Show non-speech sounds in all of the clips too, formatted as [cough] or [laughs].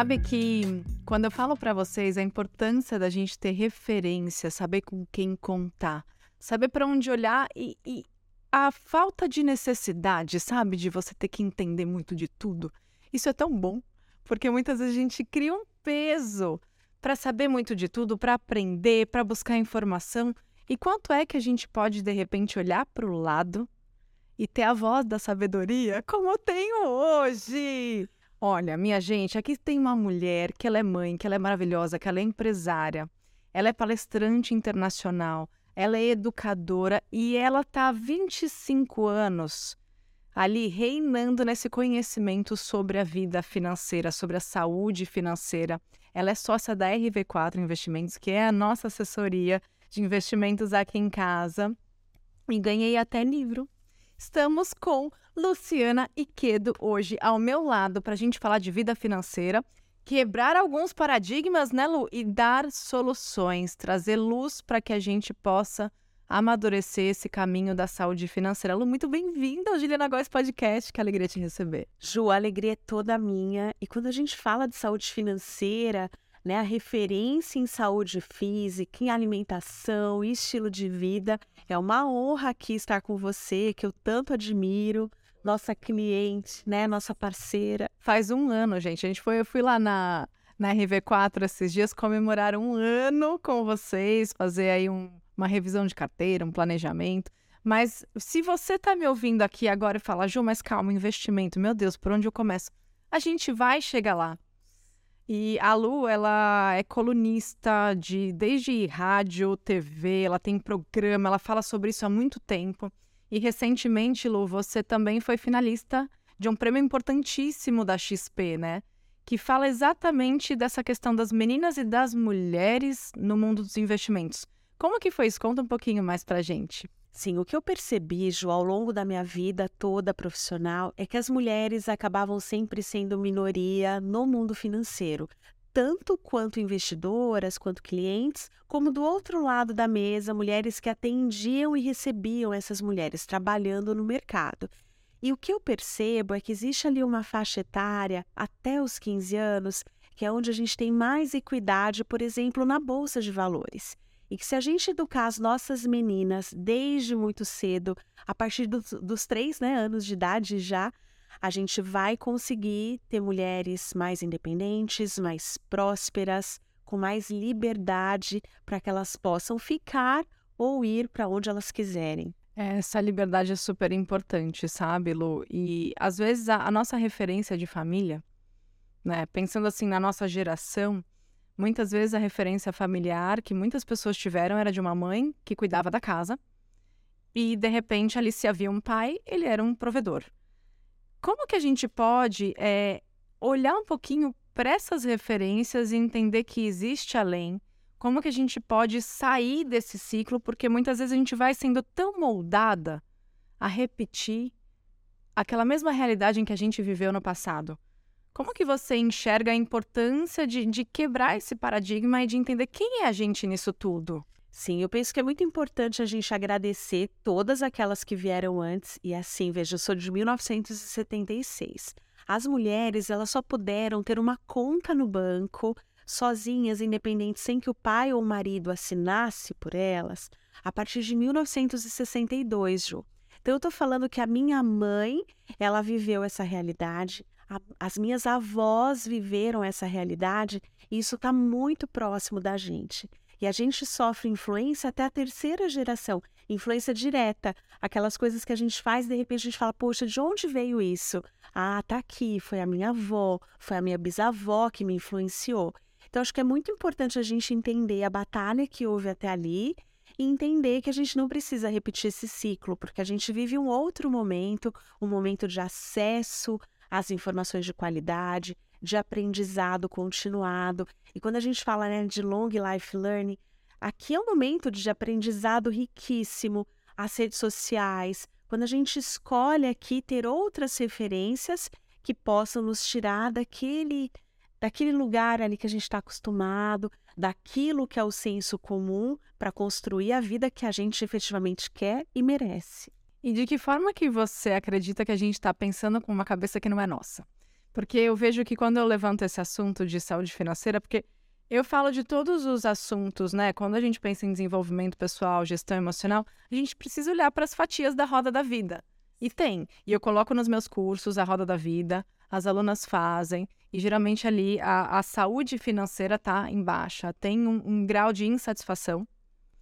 sabe que quando eu falo para vocês a importância da gente ter referência, saber com quem contar, saber para onde olhar e, e, a falta de necessidade, sabe, de você ter que entender muito de tudo, isso é tão bom, porque muitas vezes a gente cria um peso para saber muito de tudo, para aprender, para buscar informação. E quanto é que a gente pode, de repente, olhar para o lado e ter a voz da sabedoria como eu tenho hoje? Olha, minha gente, aqui tem uma mulher que ela é mãe, que ela é maravilhosa, que ela é empresária, ela é palestrante internacional, ela é educadora e ela está há 25 anos ali reinando nesse conhecimento sobre a vida financeira, sobre a saúde financeira. Ela é sócia da RV4 Investimentos, que é a nossa assessoria de investimentos aqui em casa. E ganhei até livro. Estamos com Luciana Iquedo hoje ao meu lado para a gente falar de vida financeira, quebrar alguns paradigmas, né, Lu? E dar soluções, trazer luz para que a gente possa amadurecer esse caminho da saúde financeira. Lu, muito bem-vinda ao Juliana Góes Podcast, que alegria te receber. Ju, a alegria é toda minha. E quando a gente fala de saúde financeira, né, a referência em saúde física, em alimentação e estilo de vida, é uma honra aqui estar com você, que eu tanto admiro nossa cliente, né, nossa parceira. Faz um ano, gente. A gente foi, eu fui lá na, na RV4 esses dias comemorar um ano com vocês, fazer aí um, uma revisão de carteira, um planejamento. Mas se você está me ouvindo aqui agora e fala, Ju, mas calma, investimento, meu Deus, por onde eu começo? A gente vai chegar lá. E a Lu, ela é colunista de desde rádio, TV, ela tem programa, ela fala sobre isso há muito tempo. E recentemente, Lu, você também foi finalista de um prêmio importantíssimo da XP, né? Que fala exatamente dessa questão das meninas e das mulheres no mundo dos investimentos. Como que foi isso? Conta um pouquinho mais pra gente. Sim, o que eu percebi, Ju, ao longo da minha vida toda profissional é que as mulheres acabavam sempre sendo minoria no mundo financeiro, tanto quanto investidoras, quanto clientes, como do outro lado da mesa, mulheres que atendiam e recebiam essas mulheres trabalhando no mercado. E o que eu percebo é que existe ali uma faixa etária até os 15 anos, que é onde a gente tem mais equidade, por exemplo, na bolsa de valores. E que se a gente educar as nossas meninas desde muito cedo, a partir dos, dos três né, anos de idade já, a gente vai conseguir ter mulheres mais independentes, mais prósperas, com mais liberdade para que elas possam ficar ou ir para onde elas quiserem. Essa liberdade é super importante, sabe, Lu? E às vezes a, a nossa referência de família, né, pensando assim na nossa geração, Muitas vezes a referência familiar que muitas pessoas tiveram era de uma mãe que cuidava da casa e de repente ali se havia um pai, ele era um provedor. Como que a gente pode é, olhar um pouquinho para essas referências e entender que existe além? Como que a gente pode sair desse ciclo? Porque muitas vezes a gente vai sendo tão moldada a repetir aquela mesma realidade em que a gente viveu no passado. Como que você enxerga a importância de, de quebrar esse paradigma e de entender quem é a gente nisso tudo? Sim, eu penso que é muito importante a gente agradecer todas aquelas que vieram antes. E assim, veja, eu sou de 1976. As mulheres, elas só puderam ter uma conta no banco, sozinhas, independentes, sem que o pai ou o marido assinasse por elas, a partir de 1962, Ju. Então, eu estou falando que a minha mãe, ela viveu essa realidade, a, as minhas avós viveram essa realidade e isso está muito próximo da gente. E a gente sofre influência até a terceira geração, influência direta, aquelas coisas que a gente faz, de repente a gente fala, poxa, de onde veio isso? Ah, tá aqui, foi a minha avó, foi a minha bisavó que me influenciou. Então acho que é muito importante a gente entender a batalha que houve até ali e entender que a gente não precisa repetir esse ciclo, porque a gente vive um outro momento, um momento de acesso as informações de qualidade, de aprendizado continuado. E quando a gente fala né, de long life learning, aqui é um momento de aprendizado riquíssimo, as redes sociais, quando a gente escolhe aqui ter outras referências que possam nos tirar daquele daquele lugar ali que a gente está acostumado, daquilo que é o senso comum para construir a vida que a gente efetivamente quer e merece. E de que forma que você acredita que a gente está pensando com uma cabeça que não é nossa? Porque eu vejo que quando eu levanto esse assunto de saúde financeira, porque eu falo de todos os assuntos, né? Quando a gente pensa em desenvolvimento pessoal, gestão emocional, a gente precisa olhar para as fatias da roda da vida. E tem. E eu coloco nos meus cursos a roda da vida, as alunas fazem, e geralmente ali a, a saúde financeira está em baixa, tem um, um, grau de insatisfação.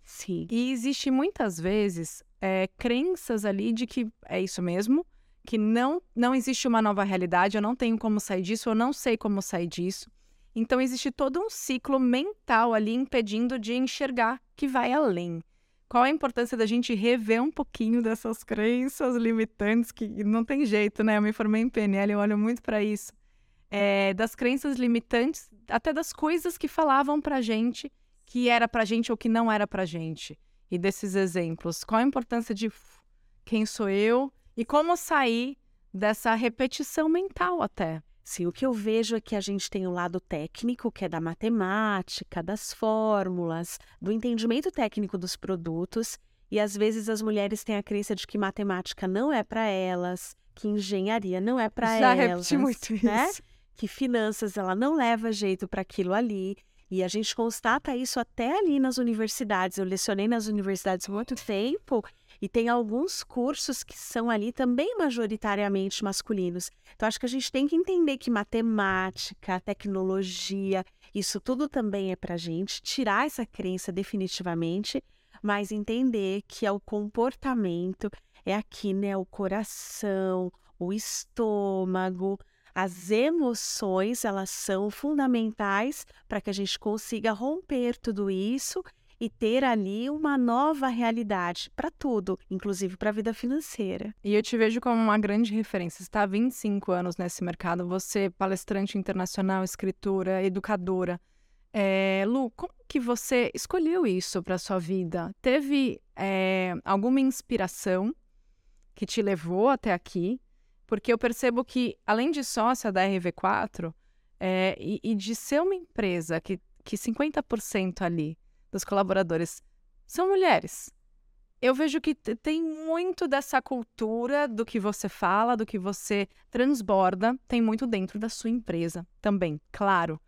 Sim. E existe muitas vezes é, crenças ali de que é isso mesmo, que não, não existe uma nova realidade, eu não tenho como sair disso, eu não sei como sair disso. Então, existe todo um ciclo mental ali impedindo de enxergar que vai além. Qual a importância da gente rever um pouquinho dessas crenças limitantes, que não tem jeito, né? Eu me formei em PNL, eu olho muito para isso. É, das crenças limitantes, até das coisas que falavam pra gente que era pra gente ou que não era pra gente. E desses exemplos, qual a importância de quem sou eu e como sair dessa repetição mental até. Sim, o que eu vejo é que a gente tem um lado técnico, que é da matemática, das fórmulas, do entendimento técnico dos produtos, e às vezes as mulheres têm a crença de que matemática não é para elas, que engenharia não é para elas. Já repeti muito né? isso. Que finanças ela não leva jeito para aquilo ali. E a gente constata isso até ali nas universidades. Eu lecionei nas universidades muito tempo e tem alguns cursos que são ali também majoritariamente masculinos. Então, acho que a gente tem que entender que matemática, tecnologia, isso tudo também é para gente, tirar essa crença definitivamente, mas entender que é o comportamento, é aqui, né? O coração, o estômago, as emoções, elas são fundamentais para que a gente consiga romper tudo isso e ter ali uma nova realidade para tudo, inclusive para a vida financeira. E eu te vejo como uma grande referência. Você está há 25 anos nesse mercado, você palestrante internacional, escritora, educadora. É, Lu, como que você escolheu isso para sua vida? Teve é, alguma inspiração que te levou até aqui? Porque eu percebo que, além de sócia da RV4, é, e, e de ser uma empresa que, que 50% ali dos colaboradores são mulheres. Eu vejo que tem muito dessa cultura do que você fala, do que você transborda, tem muito dentro da sua empresa também, claro.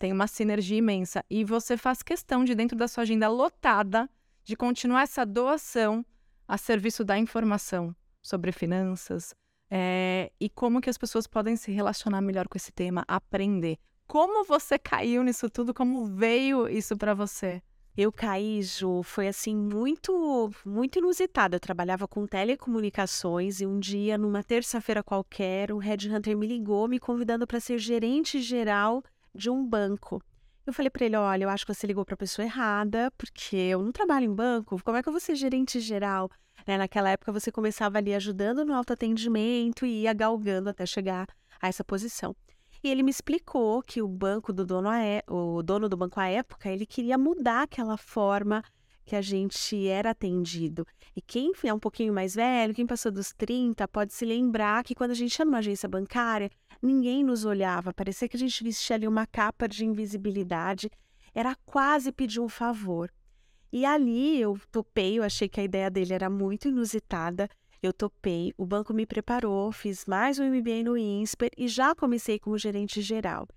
Tem uma sinergia imensa e você faz questão de dentro da sua agenda lotada de continuar essa doação a serviço da informação sobre finanças é, e como que as pessoas podem se relacionar melhor com esse tema, aprender. Como você caiu nisso tudo? Como veio isso para você? Eu caí, Ju, foi assim muito, muito inusitado. Eu trabalhava com telecomunicações e um dia, numa terça-feira qualquer, um headhunter me ligou me convidando para ser gerente geral de um banco. Eu falei para ele: olha, eu acho que você ligou para a pessoa errada, porque eu não trabalho em banco. Como é que eu vou ser gerente geral? Né? Naquela época você começava ali ajudando no autoatendimento e ia galgando até chegar a essa posição. E ele me explicou que o banco do dono, o dono do banco à época, ele queria mudar aquela forma que a gente era atendido. E quem é um pouquinho mais velho, quem passou dos 30, pode se lembrar que quando a gente ia numa agência bancária, ninguém nos olhava, parecia que a gente vestia ali uma capa de invisibilidade, era quase pedir um favor. E ali eu topei, eu achei que a ideia dele era muito inusitada eu topei, o banco me preparou, fiz mais um MBA no INSPER e já comecei como gerente geral.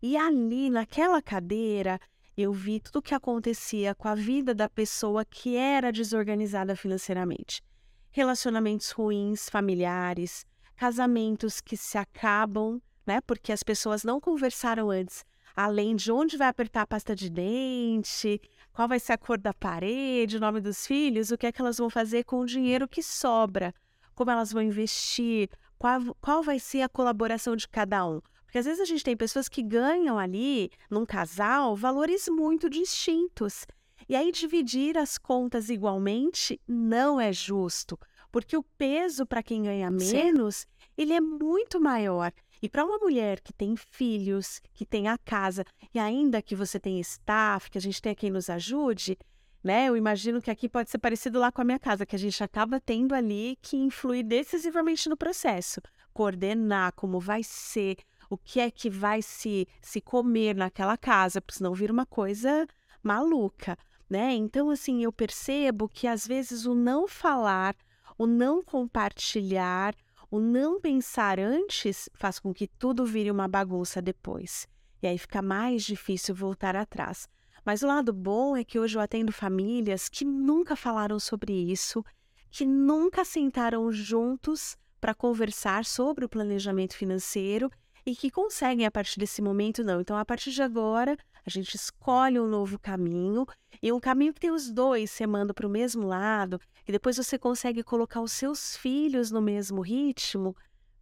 E ali, naquela cadeira, eu vi tudo o que acontecia com a vida da pessoa que era desorganizada financeiramente. Relacionamentos ruins, familiares, casamentos que se acabam, né? Porque as pessoas não conversaram antes, além de onde vai apertar a pasta de dente, qual vai ser a cor da parede, o nome dos filhos, o que é que elas vão fazer com o dinheiro que sobra, como elas vão investir, qual, qual vai ser a colaboração de cada um. Porque às vezes a gente tem pessoas que ganham ali, num casal, valores muito distintos. E aí dividir as contas igualmente não é justo, porque o peso para quem ganha menos, Sim. ele é muito maior. E para uma mulher que tem filhos, que tem a casa, e ainda que você tenha staff, que a gente tenha quem nos ajude, né? Eu imagino que aqui pode ser parecido lá com a minha casa, que a gente acaba tendo ali que influir decisivamente no processo, coordenar como vai ser, o que é que vai se, se comer naquela casa, porque senão vira uma coisa maluca, né? Então, assim, eu percebo que às vezes o não falar, o não compartilhar, o não pensar antes faz com que tudo vire uma bagunça depois. E aí fica mais difícil voltar atrás. Mas o lado bom é que hoje eu atendo famílias que nunca falaram sobre isso, que nunca sentaram juntos para conversar sobre o planejamento financeiro e que conseguem a partir desse momento não. Então, a partir de agora, a gente escolhe um novo caminho e um caminho que tem os dois semando para o mesmo lado e depois você consegue colocar os seus filhos no mesmo ritmo,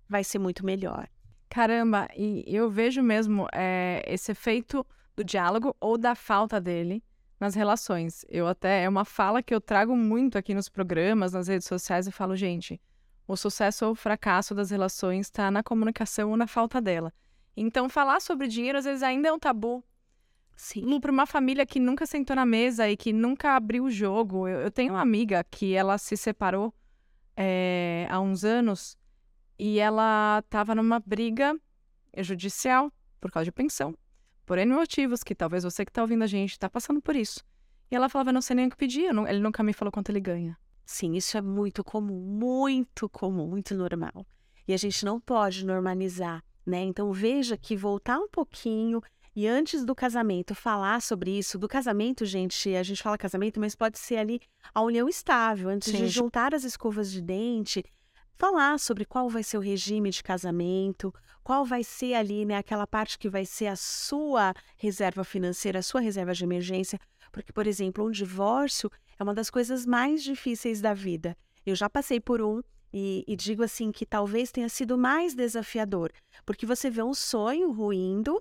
vai ser muito melhor. Caramba, e eu vejo mesmo é, esse efeito do diálogo ou da falta dele nas relações. Eu até é uma fala que eu trago muito aqui nos programas, nas redes sociais e falo, gente, o sucesso ou o fracasso das relações está na comunicação ou na falta dela. Então, falar sobre dinheiro às vezes ainda é um tabu. Sim. Para uma família que nunca sentou na mesa e que nunca abriu o jogo. Eu, eu tenho uma amiga que ela se separou é, há uns anos e ela estava numa briga judicial por causa de pensão. Por N motivos que talvez você que está ouvindo a gente está passando por isso. E ela falava, não sei nem o que pedir, ele nunca me falou quanto ele ganha. Sim, isso é muito comum, muito comum, muito normal. E a gente não pode normalizar, né? Então veja que voltar um pouquinho e antes do casamento falar sobre isso, do casamento, gente, a gente fala casamento, mas pode ser ali a união estável, antes Sim. de juntar as escovas de dente, falar sobre qual vai ser o regime de casamento, qual vai ser ali, né, aquela parte que vai ser a sua reserva financeira, a sua reserva de emergência, porque, por exemplo, um divórcio é uma das coisas mais difíceis da vida. Eu já passei por um e, e, digo assim que talvez tenha sido mais desafiador, porque você vê um sonho ruindo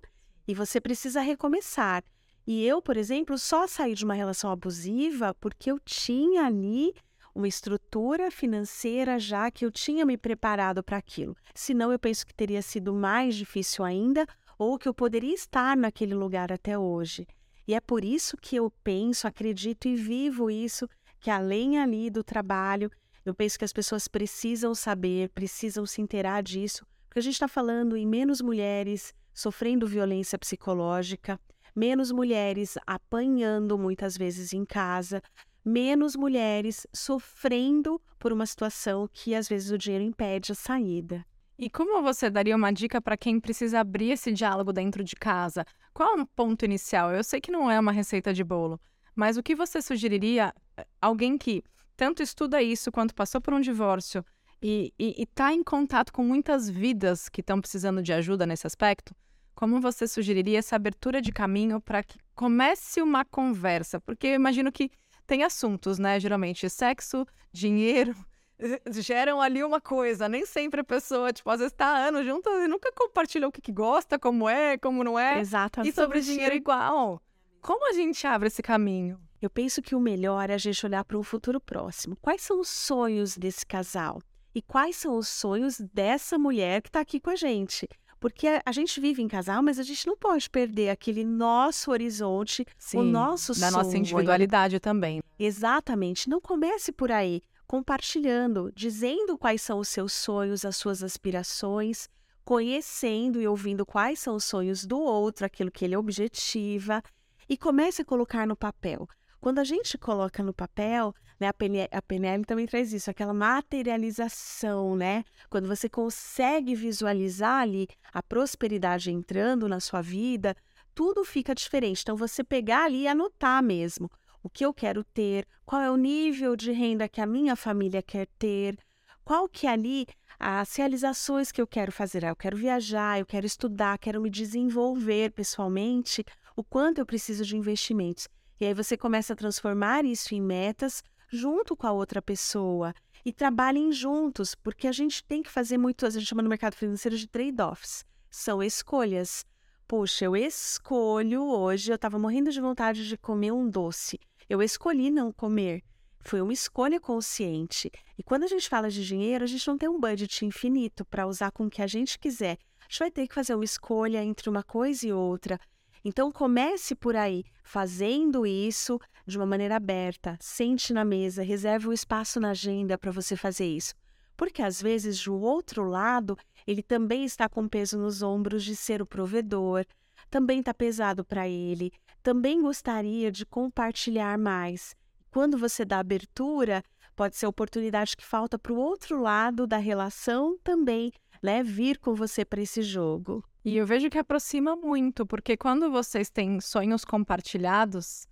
e você precisa recomeçar. E eu, por exemplo, só saí de uma relação abusiva porque eu tinha ali uma estrutura financeira já que eu tinha me preparado para aquilo. Senão, eu penso que teria sido mais difícil ainda ou que eu poderia estar naquele lugar até hoje. E é por isso que eu penso, acredito e vivo isso, que além ali do trabalho, eu penso que as pessoas precisam saber, precisam se inteirar disso, porque a gente está falando em menos mulheres sofrendo violência psicológica, menos mulheres apanhando muitas vezes em casa, menos mulheres sofrendo por uma situação que às vezes o dinheiro impede a saída. E como você daria uma dica para quem precisa abrir esse diálogo dentro de casa? Qual é o ponto inicial? Eu sei que não é uma receita de bolo, mas o que você sugeriria eh, alguém que tanto estuda isso quanto passou por um divórcio e está em contato com muitas vidas que estão precisando de ajuda nesse aspecto? Como você sugeriria essa abertura de caminho para que comece uma conversa? Porque eu imagino que tem assuntos, né? Geralmente sexo, dinheiro, [laughs] geram ali uma coisa. Nem sempre a pessoa, tipo, às vezes tá anos juntas e nunca compartilha o que, que gosta, como é, como não é. Exato. E sobre dinheiro igual. Como a gente abre esse caminho? Eu penso que o melhor é a gente olhar para um futuro próximo. Quais são os sonhos desse casal? E quais são os sonhos dessa mulher que está aqui com a gente? Porque a gente vive em casal, mas a gente não pode perder aquele nosso horizonte, Sim, o nosso da sonho. Da nossa individualidade também. Exatamente. Não comece por aí compartilhando, dizendo quais são os seus sonhos, as suas aspirações, conhecendo e ouvindo quais são os sonhos do outro, aquilo que ele objetiva, e comece a colocar no papel. Quando a gente coloca no papel, né, a, PNL, a PNL também traz isso, aquela materialização, né? Quando você consegue visualizar ali a prosperidade entrando na sua vida, tudo fica diferente. Então, você pegar ali e anotar mesmo o que eu quero ter, qual é o nível de renda que a minha família quer ter, qual que é ali as realizações que eu quero fazer. Ah, eu quero viajar, eu quero estudar, quero me desenvolver pessoalmente, o quanto eu preciso de investimentos. E aí você começa a transformar isso em metas junto com a outra pessoa e trabalhem juntos, porque a gente tem que fazer muito, a gente chama no mercado financeiro de trade-offs. São escolhas. Poxa, eu escolho hoje, eu estava morrendo de vontade de comer um doce. Eu escolhi não comer. Foi uma escolha consciente. E quando a gente fala de dinheiro, a gente não tem um budget infinito para usar com o que a gente quiser. A gente vai ter que fazer uma escolha entre uma coisa e outra. Então comece por aí, fazendo isso de uma maneira aberta. Sente na mesa, reserve um espaço na agenda para você fazer isso. Porque às vezes, do outro lado, ele também está com peso nos ombros de ser o provedor, também está pesado para ele, também gostaria de compartilhar mais. Quando você dá abertura, pode ser a oportunidade que falta para o outro lado da relação também, né, vir com você para esse jogo. E eu vejo que aproxima muito, porque quando vocês têm sonhos compartilhados,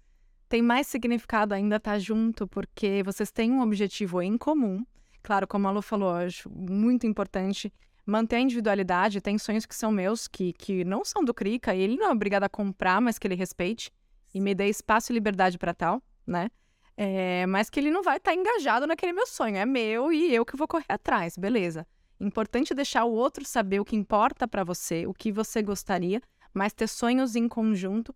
tem mais significado ainda estar tá junto, porque vocês têm um objetivo em comum. Claro, como a Lu falou, acho muito importante manter a individualidade. Tem sonhos que são meus, que, que não são do Krika, e ele não é obrigado a comprar, mas que ele respeite e me dê espaço e liberdade para tal, né? É, mas que ele não vai estar tá engajado naquele meu sonho. É meu e eu que vou correr atrás, beleza. Importante deixar o outro saber o que importa para você, o que você gostaria, mas ter sonhos em conjunto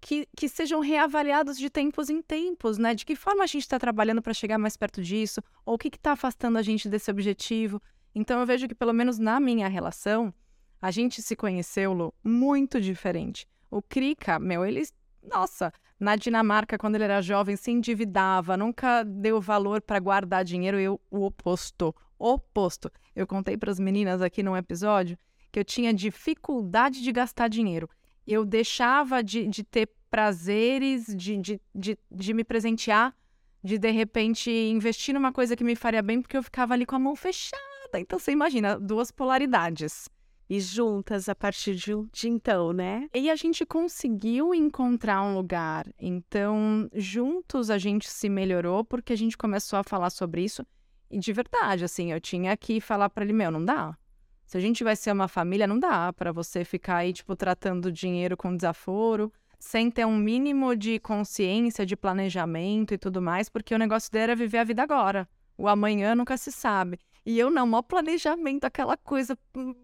que, que sejam reavaliados de tempos em tempos, né? De que forma a gente está trabalhando para chegar mais perto disso, ou o que está afastando a gente desse objetivo. Então eu vejo que, pelo menos na minha relação, a gente se conheceu, Lu, muito diferente. O Krika, meu, ele nossa, na Dinamarca, quando ele era jovem, se endividava, nunca deu valor para guardar dinheiro. Eu, o oposto. Oposto. Eu contei para as meninas aqui num episódio que eu tinha dificuldade de gastar dinheiro. Eu deixava de, de ter prazeres, de, de, de, de me presentear, de de repente investir numa coisa que me faria bem, porque eu ficava ali com a mão fechada. Então você imagina, duas polaridades e juntas a partir de, de então, né? E a gente conseguiu encontrar um lugar. Então, juntos a gente se melhorou porque a gente começou a falar sobre isso. E de verdade, assim, eu tinha que falar para ele: meu, não dá. Se a gente vai ser uma família, não dá para você ficar aí, tipo, tratando dinheiro com desaforo, sem ter um mínimo de consciência, de planejamento e tudo mais, porque o negócio dele era viver a vida agora. O amanhã nunca se sabe. E eu não, maior planejamento, aquela coisa hum,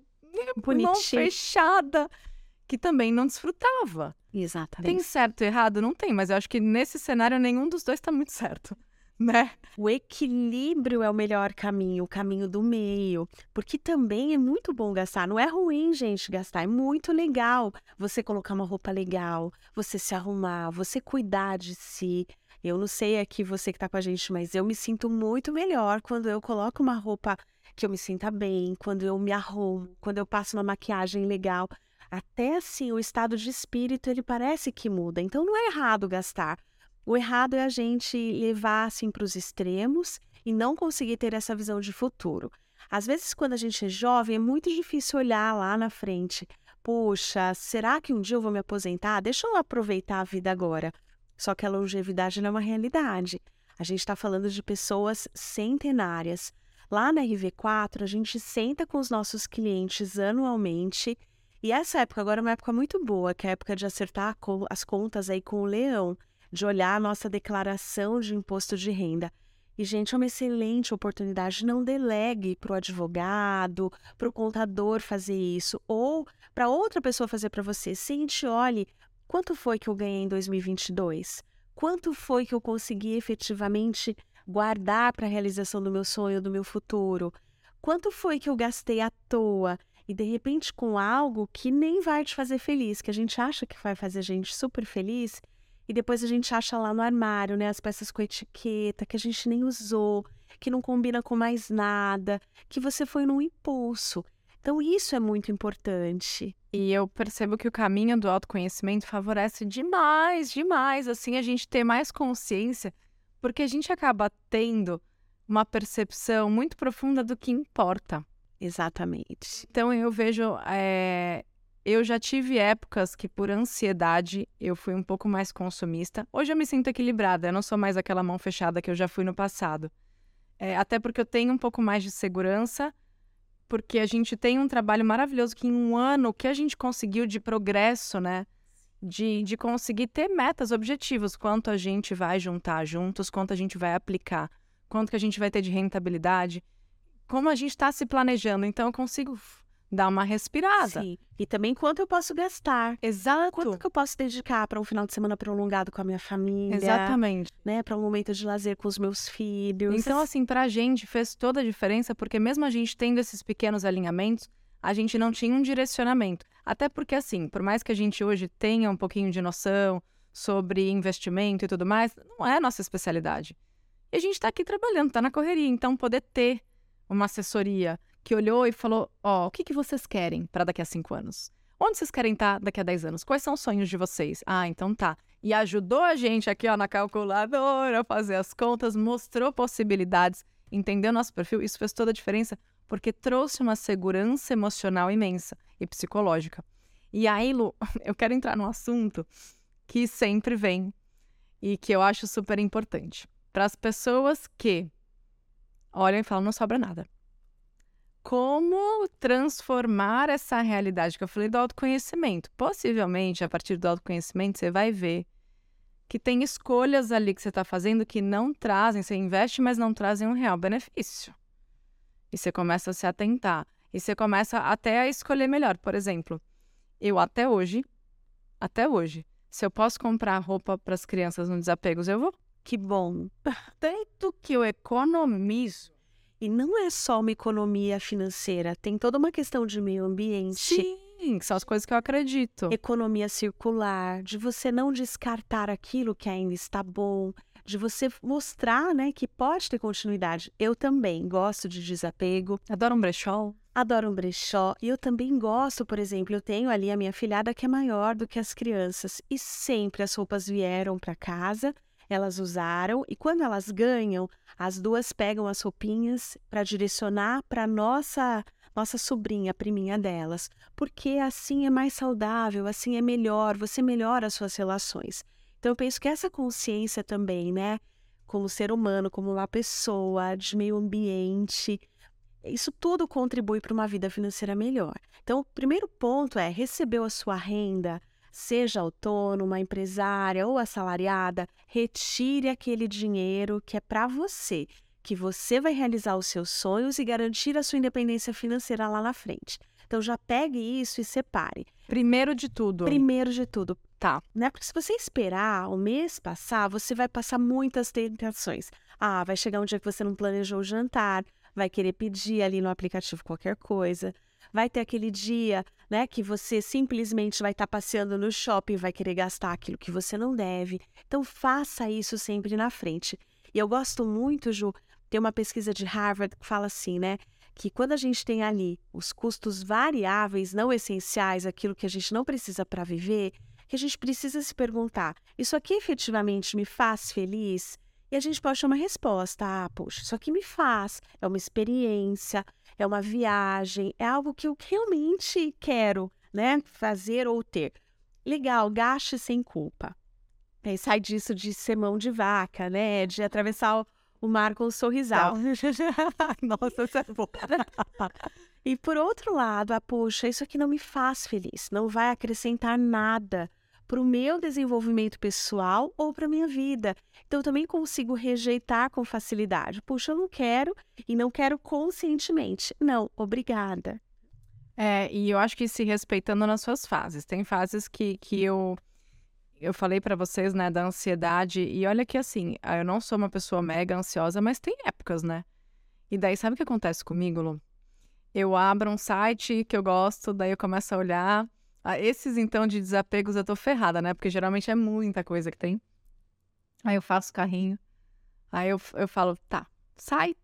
Bonitinha. mão fechada, que também não desfrutava. Exatamente. Tem certo e errado? Não tem, mas eu acho que nesse cenário nenhum dos dois está muito certo. Né? O equilíbrio é o melhor caminho, o caminho do meio, porque também é muito bom gastar. Não é ruim, gente, gastar, é muito legal. Você colocar uma roupa legal, você se arrumar, você cuidar de si. Eu não sei aqui você que está com a gente, mas eu me sinto muito melhor quando eu coloco uma roupa que eu me sinta bem, quando eu me arrumo, quando eu passo uma maquiagem legal. Até assim, o estado de espírito, ele parece que muda. Então, não é errado gastar. O errado é a gente levar assim para os extremos e não conseguir ter essa visão de futuro. Às vezes, quando a gente é jovem, é muito difícil olhar lá na frente. Puxa, será que um dia eu vou me aposentar? Deixa eu aproveitar a vida agora. Só que a longevidade não é uma realidade. A gente está falando de pessoas centenárias. Lá na RV4, a gente senta com os nossos clientes anualmente. E essa época agora é uma época muito boa, que é a época de acertar as contas aí com o leão, de olhar a nossa declaração de imposto de renda. E, gente, é uma excelente oportunidade. Não delegue para o advogado, para o contador fazer isso, ou para outra pessoa fazer para você. Sente, olhe, quanto foi que eu ganhei em 2022? Quanto foi que eu consegui efetivamente guardar para a realização do meu sonho, do meu futuro? Quanto foi que eu gastei à toa? E de repente com algo que nem vai te fazer feliz, que a gente acha que vai fazer a gente super feliz, e depois a gente acha lá no armário, né, as peças com etiqueta que a gente nem usou, que não combina com mais nada, que você foi num impulso. Então isso é muito importante. E eu percebo que o caminho do autoconhecimento favorece demais, demais, assim, a gente ter mais consciência porque a gente acaba tendo uma percepção muito profunda do que importa. Exatamente. Então eu vejo. É... Eu já tive épocas que, por ansiedade, eu fui um pouco mais consumista. Hoje eu me sinto equilibrada, eu não sou mais aquela mão fechada que eu já fui no passado. É, até porque eu tenho um pouco mais de segurança, porque a gente tem um trabalho maravilhoso que em um ano, o que a gente conseguiu de progresso, né? de, de conseguir ter metas, objetivos, quanto a gente vai juntar juntos, quanto a gente vai aplicar, quanto que a gente vai ter de rentabilidade, como a gente está se planejando. Então, eu consigo dar uma respirada. Sim. E também quanto eu posso gastar. Exato. Quanto que eu posso dedicar para um final de semana prolongado com a minha família. Exatamente. Né, para um momento de lazer com os meus filhos. Então, assim, para a gente fez toda a diferença, porque mesmo a gente tendo esses pequenos alinhamentos, a gente não tinha um direcionamento. Até porque, assim, por mais que a gente hoje tenha um pouquinho de noção sobre investimento e tudo mais, não é a nossa especialidade. E a gente está aqui trabalhando, está na correria. Então, poder ter uma assessoria que olhou e falou: Ó, oh, o que, que vocês querem para daqui a cinco anos? Onde vocês querem estar tá daqui a dez anos? Quais são os sonhos de vocês? Ah, então tá. e ajudou a gente aqui ó, na calculadora a fazer as contas, mostrou possibilidades, entendeu nosso perfil. Isso fez toda a diferença porque trouxe uma segurança emocional imensa e psicológica. E aí, Lu, [laughs] eu quero entrar num assunto que sempre vem e que eu acho super importante. Para as pessoas que olham e falam, não sobra nada. Como transformar essa realidade que eu falei do autoconhecimento? Possivelmente, a partir do autoconhecimento, você vai ver que tem escolhas ali que você está fazendo que não trazem, você investe, mas não trazem um real benefício. E você começa a se atentar. E você começa até a escolher melhor. Por exemplo, eu até hoje, até hoje, se eu posso comprar roupa para as crianças no desapegos, eu vou. Que bom. [laughs] Tanto que eu economizo. E não é só uma economia financeira, tem toda uma questão de meio ambiente. Sim, são as coisas que eu acredito. Economia circular, de você não descartar aquilo que ainda está bom, de você mostrar, né, que pode ter continuidade. Eu também gosto de desapego. Adoro um brechó. Adoro um brechó. E eu também gosto, por exemplo, eu tenho ali a minha filhada que é maior do que as crianças. E sempre as roupas vieram para casa, elas usaram. E quando elas ganham, as duas pegam as roupinhas para direcionar para nossa nossa sobrinha, priminha delas, porque assim é mais saudável, assim é melhor, você melhora as suas relações. Então eu penso que essa consciência também, né, como ser humano, como uma pessoa, de meio ambiente, isso tudo contribui para uma vida financeira melhor. Então, o primeiro ponto é: recebeu a sua renda, seja autônoma, empresária ou assalariada, retire aquele dinheiro que é para você, que você vai realizar os seus sonhos e garantir a sua independência financeira lá na frente. Então já pegue isso e separe. Primeiro de tudo. Primeiro de tudo, Tá. né? Porque se você esperar o mês passar, você vai passar muitas tentações. Ah, vai chegar um dia que você não planejou o jantar, vai querer pedir ali no aplicativo qualquer coisa. Vai ter aquele dia, né, que você simplesmente vai estar passeando no shopping e vai querer gastar aquilo que você não deve. Então faça isso sempre na frente. E eu gosto muito, Ju, tem uma pesquisa de Harvard que fala assim, né, que quando a gente tem ali os custos variáveis não essenciais, aquilo que a gente não precisa para viver, que a gente precisa se perguntar: isso aqui efetivamente me faz feliz? E a gente pode ter uma resposta: ah, poxa, isso aqui me faz, é uma experiência, é uma viagem, é algo que eu realmente quero, né, fazer ou ter. Legal, gaste sem culpa. Aí sai disso de ser mão de vaca, né, de atravessar o, o mar com um sorrisal. [laughs] Nossa, isso é bom. [laughs] E por outro lado, ah, poxa, isso aqui não me faz feliz, não vai acrescentar nada para o meu desenvolvimento pessoal ou para a minha vida. Então, eu também consigo rejeitar com facilidade. Puxa, eu não quero e não quero conscientemente. Não, obrigada. É, e eu acho que se respeitando nas suas fases. Tem fases que, que eu eu falei para vocês, né, da ansiedade. E olha que assim, ah, eu não sou uma pessoa mega ansiosa, mas tem épocas, né? E daí, sabe o que acontece comigo, Lu? Eu abro um site que eu gosto, daí eu começo a olhar. Ah, esses, então, de desapegos eu tô ferrada, né? Porque geralmente é muita coisa que tem. Aí eu faço carrinho. Aí eu, eu falo, tá, sai,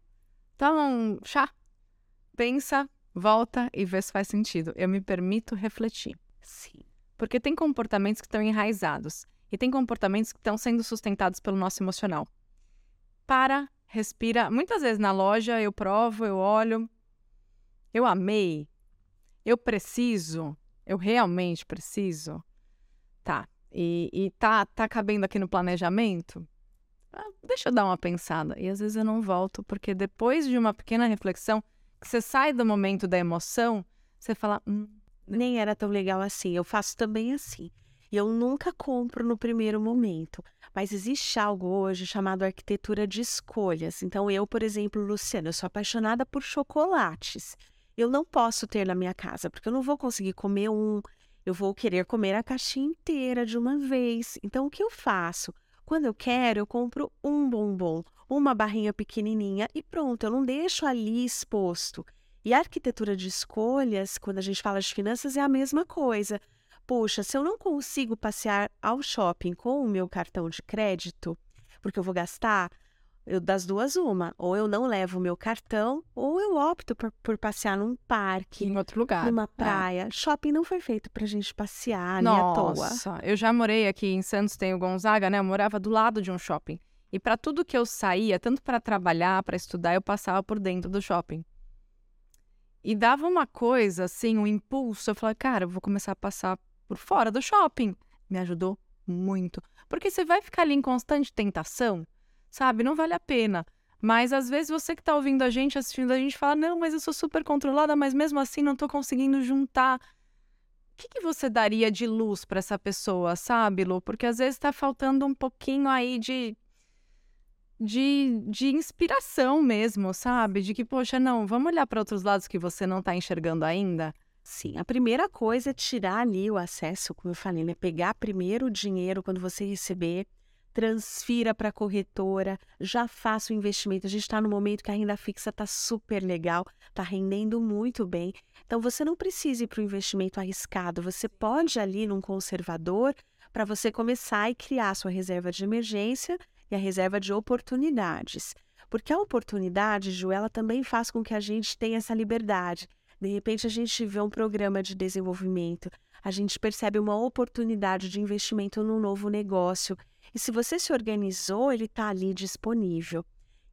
toma um chá, pensa, volta e vê se faz sentido. Eu me permito refletir. Sim. Porque tem comportamentos que estão enraizados e tem comportamentos que estão sendo sustentados pelo nosso emocional. Para, respira. Muitas vezes na loja eu provo, eu olho, eu amei, eu preciso, eu realmente preciso. Tá. E, e tá, tá cabendo aqui no planejamento? Ah, deixa eu dar uma pensada. E às vezes eu não volto, porque depois de uma pequena reflexão, que você sai do momento da emoção, você fala. Hum, Nem era tão legal assim. Eu faço também assim. E eu nunca compro no primeiro momento. Mas existe algo hoje chamado arquitetura de escolhas. Então, eu, por exemplo, Luciana, eu sou apaixonada por chocolates. Eu não posso ter na minha casa, porque eu não vou conseguir comer um. Eu vou querer comer a caixinha inteira de uma vez. Então, o que eu faço? Quando eu quero, eu compro um bombom, uma barrinha pequenininha e pronto, eu não deixo ali exposto. E a arquitetura de escolhas, quando a gente fala de finanças, é a mesma coisa. Poxa, se eu não consigo passear ao shopping com o meu cartão de crédito, porque eu vou gastar, eu, das duas, uma. Ou eu não levo o meu cartão, ou eu opto por, por passear num parque. Em outro lugar. Numa É. praia. Shopping não foi feito pra gente passear, nem à toa. Nossa, eu já morei aqui em Santos, tem o Gonzaga, né? Eu morava do lado de um shopping. E para tudo que eu saía, tanto para trabalhar, para estudar, eu passava por dentro do shopping. E dava uma coisa, assim, um impulso. Eu falei, cara, eu vou começar a passar por fora do shopping. Me ajudou muito. Porque você vai ficar ali em constante tentação, sabe? Não vale a pena. Mas às vezes você que tá ouvindo a gente, assistindo a gente, fala: não, mas eu sou super controlada, mas mesmo assim não tô conseguindo juntar. O que, que você daria de luz para essa pessoa, sabe, Lu? Porque às vezes tá faltando um pouquinho aí de, de, de inspiração mesmo, sabe? De que, poxa, não, vamos olhar para outros lados que você não tá enxergando ainda. Sim, a primeira coisa é tirar ali o acesso, como eu falei, né? Pegar primeiro o dinheiro quando você receber, transfira para a corretora, já faça o investimento. A gente está no momento que a renda fixa está super legal, está rendendo muito bem. Então você não precisa ir para o investimento arriscado. Você pode ir ali num conservador para você começar e criar sua reserva de emergência e a reserva de oportunidades. Porque a oportunidade, Ju, ela também faz com que a gente tenha essa liberdade. De repente, a gente vê um programa de desenvolvimento, a gente percebe uma oportunidade de investimento num novo negócio. E se você se organizou, ele está ali disponível.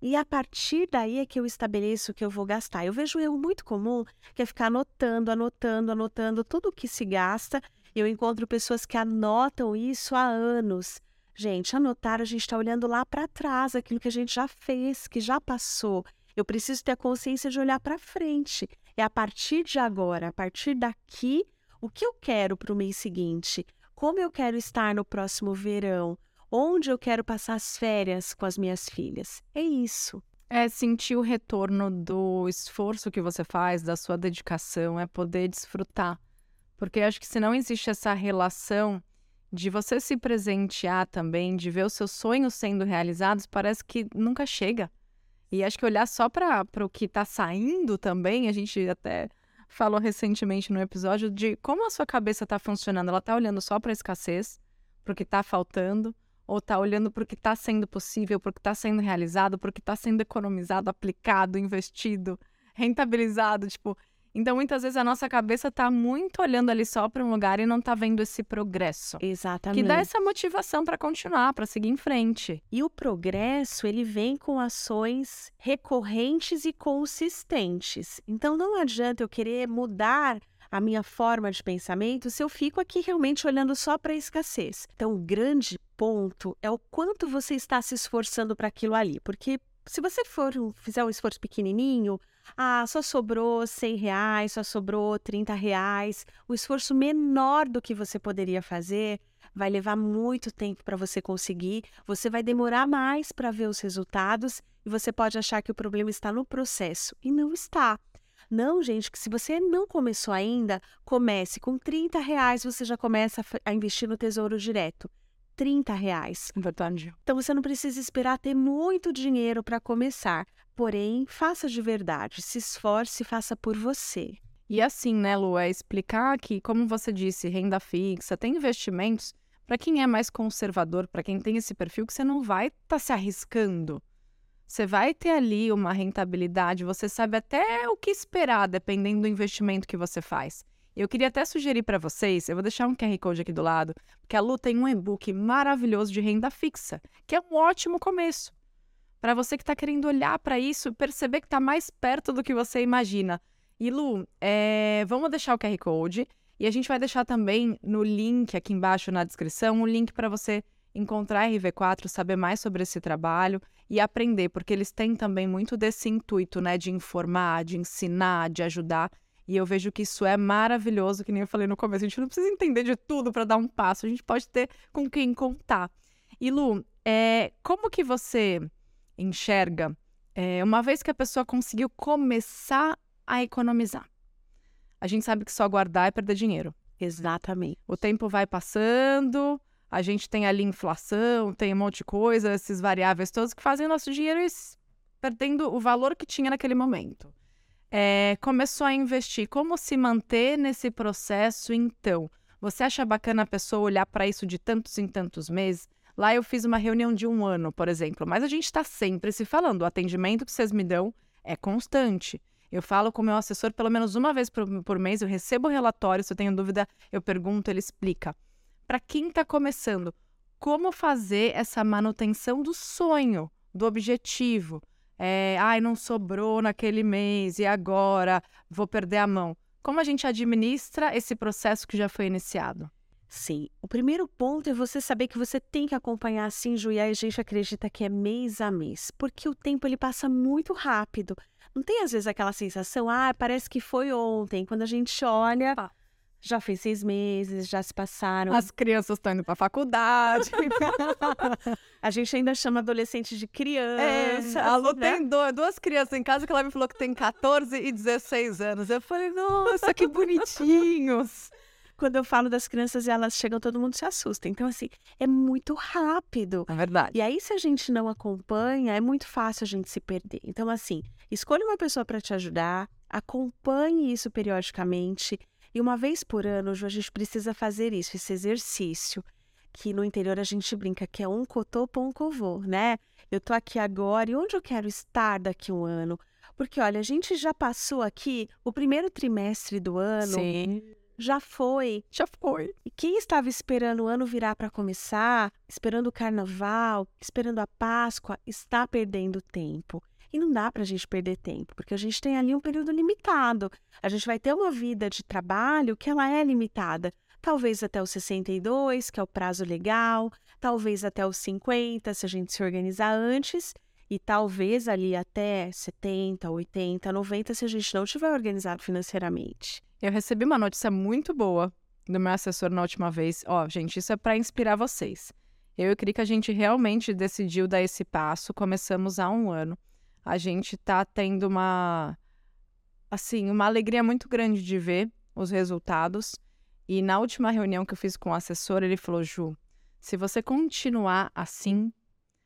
E a partir daí é que eu estabeleço o que eu vou gastar. Eu vejo um erro muito comum que é ficar anotando, anotando, anotando tudo o que se gasta. Eu encontro pessoas que anotam isso há anos. Gente, anotar, a gente está olhando lá para trás, aquilo que a gente já fez, que já passou. Eu preciso ter a consciência de olhar para frente. É a partir de agora, a partir daqui, o que eu quero para o mês seguinte? Como eu quero estar no próximo verão? Onde eu quero passar as férias com as minhas filhas? É isso. É sentir o retorno do esforço que você faz, da sua dedicação, é poder desfrutar. Porque acho que se não existe essa relação de você se presentear também, de ver os seus sonhos sendo realizados, parece que nunca chega. E acho que olhar só para o que está saindo também, a gente até falou recentemente no episódio de como a sua cabeça está funcionando. Ela está olhando só para a escassez, para o que está faltando, ou está olhando para o que está sendo possível, para o que está sendo realizado, para o que está sendo economizado, aplicado, investido, rentabilizado, tipo. Então, muitas vezes a nossa cabeça está muito olhando ali só para um lugar e não está vendo esse progresso. Exatamente. Que dá essa motivação para continuar, para seguir em frente. E o progresso, ele vem com ações recorrentes e consistentes. Então não adianta eu querer mudar a minha forma de pensamento se eu fico aqui realmente olhando só para a escassez. Então o grande ponto é o quanto você está se esforçando para aquilo ali, porque se você for fizer um esforço pequenininho, ah, só sobrou 100 reais, só sobrou 30 reais, o esforço menor do que você poderia fazer vai levar muito tempo para você conseguir, você vai demorar mais para ver os resultados e você pode achar que o problema está no processo e não está. Não, gente, que se você não começou ainda, comece com 30 reais, você já começa a investir no Tesouro Direto. 30 reais. Verdade. Então você não precisa esperar ter muito dinheiro para começar. Porém, faça de verdade, se esforce e faça por você. E assim, né, Lu, é explicar que, como você disse, renda fixa, tem investimentos para quem é mais conservador, para quem tem esse perfil, que você não vai estar tá se arriscando. Você vai ter ali uma rentabilidade, você sabe até o que esperar, dependendo do investimento que você faz. Eu queria até sugerir para vocês, eu vou deixar um QR Code aqui do lado, porque a Lu tem um e-book maravilhoso de renda fixa, que é um ótimo começo. Para você que está querendo olhar para isso, perceber que está mais perto do que você imagina. E Lu, é... vamos deixar o QR Code e a gente vai deixar também no link aqui embaixo na descrição, um link para você encontrar a RV4, saber mais sobre esse trabalho e aprender, porque eles têm também muito desse intuito, né, de informar, de ensinar, de ajudar. E eu vejo que isso é maravilhoso, que nem eu falei no começo. A gente não precisa entender de tudo para dar um passo, a gente pode ter com quem contar. E Lu, é, como que você enxerga, é, uma vez que a pessoa conseguiu começar a economizar? A gente sabe que só guardar é perder dinheiro. Exatamente. O tempo vai passando, a gente tem ali inflação, tem um monte de coisa, esses variáveis todos que fazem o nosso dinheiro perdendo o valor que tinha naquele momento. É, começou a investir. Como se manter nesse processo, então? Você acha bacana a pessoa olhar para isso de tantos em tantos meses? Lá eu fiz uma reunião de um ano, por exemplo, mas a gente está sempre se falando. O atendimento que vocês me dão é constante. Eu falo com o meu assessor pelo menos uma vez por, por mês, eu recebo relatório, se eu tenho dúvida, eu pergunto, ele explica. Para quem está começando, como fazer essa manutenção do sonho, do objetivo? É, ai, não sobrou naquele mês e agora vou perder a mão. Como a gente administra esse processo que já foi iniciado? Sim, o primeiro ponto é você saber que você tem que acompanhar assim, Ju, e a gente acredita que é mês a mês, porque o tempo ele passa muito rápido. Não tem às vezes aquela sensação, ah, parece que foi ontem. Quando a gente olha, ah. Já fez seis meses, já se passaram. As crianças estão indo para a faculdade. [laughs] a gente ainda chama adolescente de criança. É, a Lu né? tem duas, duas crianças em casa que ela me falou que tem 14 e 16 anos. Eu falei, nossa, que bonitinhos [laughs] quando eu falo das crianças e elas chegam, todo mundo se assusta. Então, assim, é muito rápido. É verdade. E aí, se a gente não acompanha, é muito fácil a gente se perder. Então, assim, escolha uma pessoa para te ajudar, acompanhe isso periodicamente. E uma vez por ano, a gente precisa fazer isso, esse exercício. Que no interior a gente brinca que é um cotô um covô, né? Eu tô aqui agora e onde eu quero estar daqui a um ano? Porque, olha, a gente já passou aqui o primeiro trimestre do ano. Sim já foi. Já foi. E quem estava esperando o ano virar para começar, esperando o carnaval, esperando a Páscoa, está perdendo tempo. E não dá para a gente perder tempo, porque a gente tem ali um período limitado. A gente vai ter uma vida de trabalho que ela é limitada. Talvez até os 62, que é o prazo legal, talvez até os 50, se a gente se organizar antes, e talvez ali até 70, 80, 90, se a gente não estiver organizado financeiramente. Eu recebi uma notícia muito boa do meu assessor na última vez. Ó, oh, gente, isso é para inspirar vocês. Eu e que a gente realmente decidiu dar esse passo. Começamos há um ano. A gente está tendo uma, assim, uma alegria muito grande de ver os resultados. E na última reunião que eu fiz com o assessor, ele falou: Ju, se você continuar assim,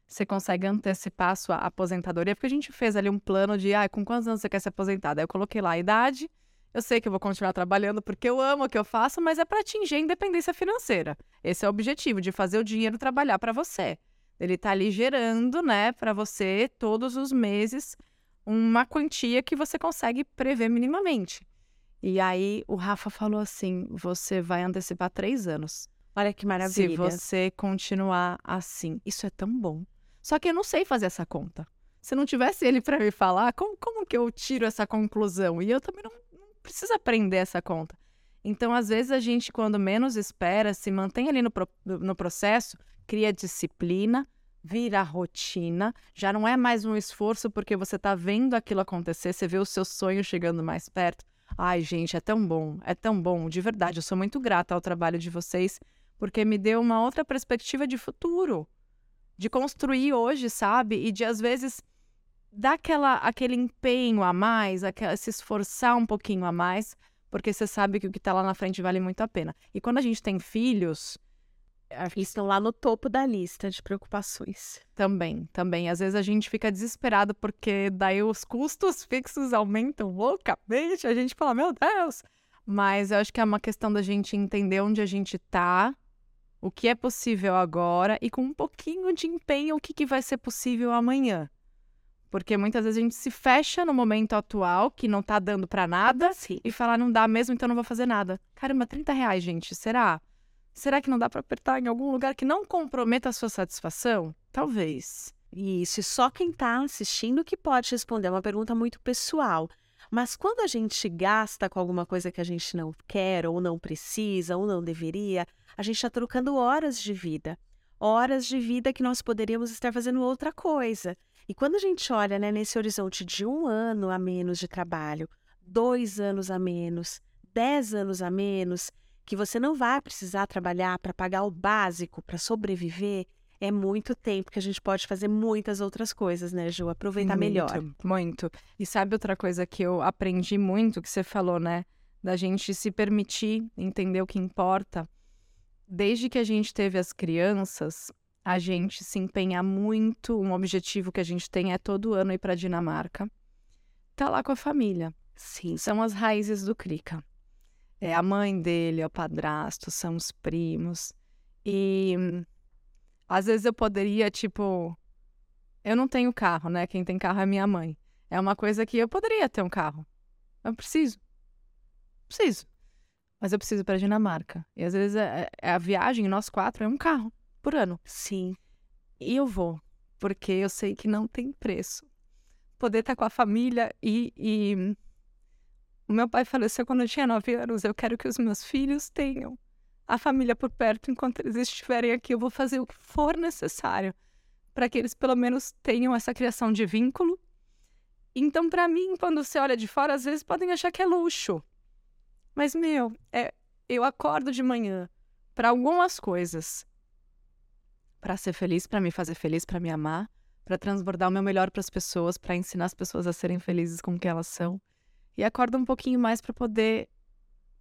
você consegue antecipar a sua aposentadoria, porque a gente fez ali um plano de, ah, com quantos anos você quer se aposentar? Daí eu coloquei lá a idade, eu sei que eu vou continuar trabalhando porque eu amo o que eu faço, mas é para atingir a independência financeira. Esse é o objetivo, de fazer o dinheiro trabalhar para você. Ele está ali gerando, né, para você todos os meses uma quantia que você consegue prever minimamente. E aí o Rafa falou assim: você vai antecipar três anos. Olha que maravilha. Se você continuar assim. Isso é tão bom. Só que eu não sei fazer essa conta. Se não tivesse ele para me falar, como, como que eu tiro essa conclusão? E eu também não precisa aprender essa conta. Então, às vezes, a gente, quando menos espera, se mantém ali no, pro, no processo, cria disciplina, vira rotina, já não é mais um esforço porque você está vendo aquilo acontecer, você vê o seu sonho chegando mais perto. Ai, gente, é tão bom, é tão bom, de verdade. Eu sou muito grata ao trabalho de vocês, porque me deu uma outra perspectiva de futuro, de construir hoje, sabe? E de, às vezes, dá aquela, aquele empenho a mais, aquela, se esforçar um pouquinho a mais, porque você sabe que o que está lá na frente vale muito a pena. E quando a gente tem filhos. Estão lá no topo da lista de preocupações. Também, também. Às vezes a gente fica desesperado porque daí os custos fixos aumentam loucamente. A gente fala, meu Deus! Mas eu acho que é uma questão da gente entender onde a gente está, o que é possível agora e com um pouquinho de empenho o que, que vai ser possível amanhã. Porque muitas vezes a gente se fecha no momento atual, que não tá dando para nada, Sim. e falar, não dá mesmo, então não vou fazer nada. Caramba, 30 reais, gente, será? Será que não dá para apertar em algum lugar que não comprometa a sua satisfação? Talvez. Isso, e só quem está assistindo que pode responder. É uma pergunta muito pessoal. Mas quando a gente gasta com alguma coisa que a gente não quer, ou não precisa, ou não deveria, a gente está trocando horas de vida. Horas de vida que nós poderíamos estar fazendo outra coisa. E quando a gente olha né, nesse horizonte de um ano a menos de trabalho, dois anos a menos, dez anos a menos, que você não vai precisar trabalhar para pagar o básico, para sobreviver, é muito tempo que a gente pode fazer muitas outras coisas, né, Ju? Aproveitar muito, melhor. Muito. E sabe outra coisa que eu aprendi muito, que você falou, né? Da gente se permitir entender o que importa. Desde que a gente teve as crianças, a gente se empenha muito. Um objetivo que a gente tem é todo ano ir para Dinamarca. Tá lá com a família. Sim. São as raízes do Krika. É a mãe dele, é o padrasto, são os primos. E Às vezes eu poderia, tipo. Eu não tenho carro, né? Quem tem carro é minha mãe. É uma coisa que eu poderia ter um carro. Eu preciso. Preciso. Mas eu preciso para a Dinamarca. E às vezes é, é a viagem, nós quatro, é um carro por ano. Sim. E eu vou, porque eu sei que não tem preço. Poder estar com a família e, e... O meu pai faleceu quando eu tinha nove anos. Eu quero que os meus filhos tenham a família por perto enquanto eles estiverem aqui. Eu vou fazer o que for necessário para que eles pelo menos tenham essa criação de vínculo. Então, para mim, quando você olha de fora, às vezes podem achar que é luxo. Mas, meu, é, eu acordo de manhã para algumas coisas. Para ser feliz, para me fazer feliz, para me amar, para transbordar o meu melhor para as pessoas, para ensinar as pessoas a serem felizes com o que elas são. E acordo um pouquinho mais para poder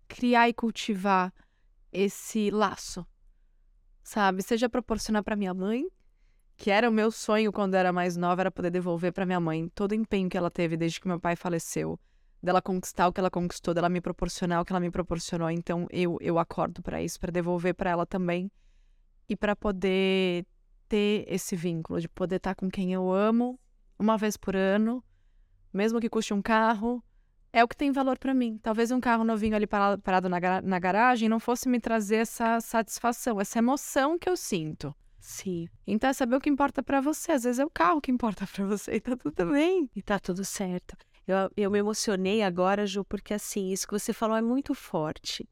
criar e cultivar esse laço. Sabe? Seja proporcionar para minha mãe, que era o meu sonho quando eu era mais nova, era poder devolver para minha mãe todo o empenho que ela teve desde que meu pai faleceu dela conquistar o que ela conquistou, dela me proporcionar o que ela me proporcionou. Então eu eu acordo para isso, para devolver para ela também e para poder ter esse vínculo de poder estar tá com quem eu amo uma vez por ano, mesmo que custe um carro, é o que tem valor para mim. Talvez um carro novinho ali parado, parado na, na garagem não fosse me trazer essa satisfação, essa emoção que eu sinto. Sim. Então é saber o que importa para você. Às vezes é o carro que importa para você [laughs] e tá tudo bem. E tá tudo certo. Eu, eu me emocionei agora, Ju, porque assim, isso que você falou é muito forte.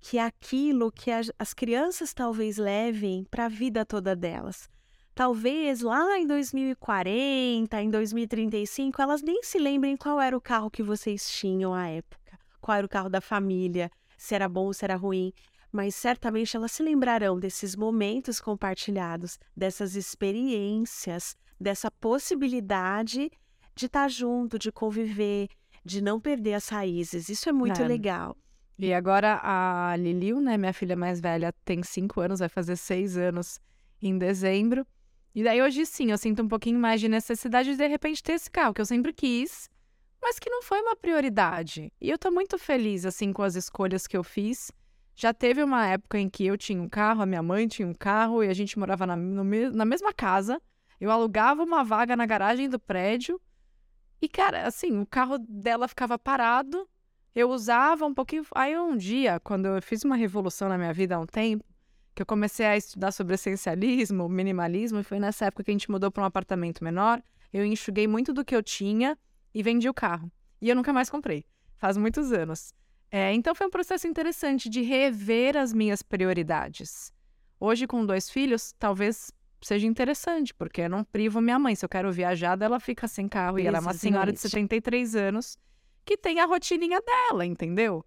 Que é aquilo que a, as crianças talvez levem para a vida toda delas. Talvez lá em 2040, em 2035, elas nem se lembrem qual era o carro que vocês tinham à época, qual era o carro da família, se era bom ou se era ruim mas certamente elas se lembrarão desses momentos compartilhados, dessas experiências, dessa possibilidade de estar tá junto, de conviver, de não perder as raízes. Isso é muito é. legal. E agora a Liliu, né, minha filha mais velha, tem cinco anos, vai fazer seis anos em dezembro. E daí hoje sim, eu sinto um pouquinho mais de necessidade de de repente ter esse carro, que eu sempre quis, mas que não foi uma prioridade. E eu tô muito feliz, assim, com as escolhas que eu fiz. Já teve uma época em que eu tinha um carro, a minha mãe tinha um carro e a gente morava na, no, na mesma casa. Eu alugava uma vaga na garagem do prédio e, cara, assim, o carro dela ficava parado, eu usava um pouquinho. Aí um dia, quando eu fiz uma revolução na minha vida há um tempo, que eu comecei a estudar sobre essencialismo, minimalismo, e foi nessa época que a gente mudou para um apartamento menor, eu enxuguei muito do que eu tinha e vendi o carro. E eu nunca mais comprei. Faz muitos anos. É, então foi um processo interessante de rever as minhas prioridades. Hoje, com dois filhos, talvez seja interessante, porque eu não privo minha mãe. Se eu quero viajar, ela fica sem carro. Exatamente. E ela é uma senhora de 73 anos que tem a rotininha dela, entendeu?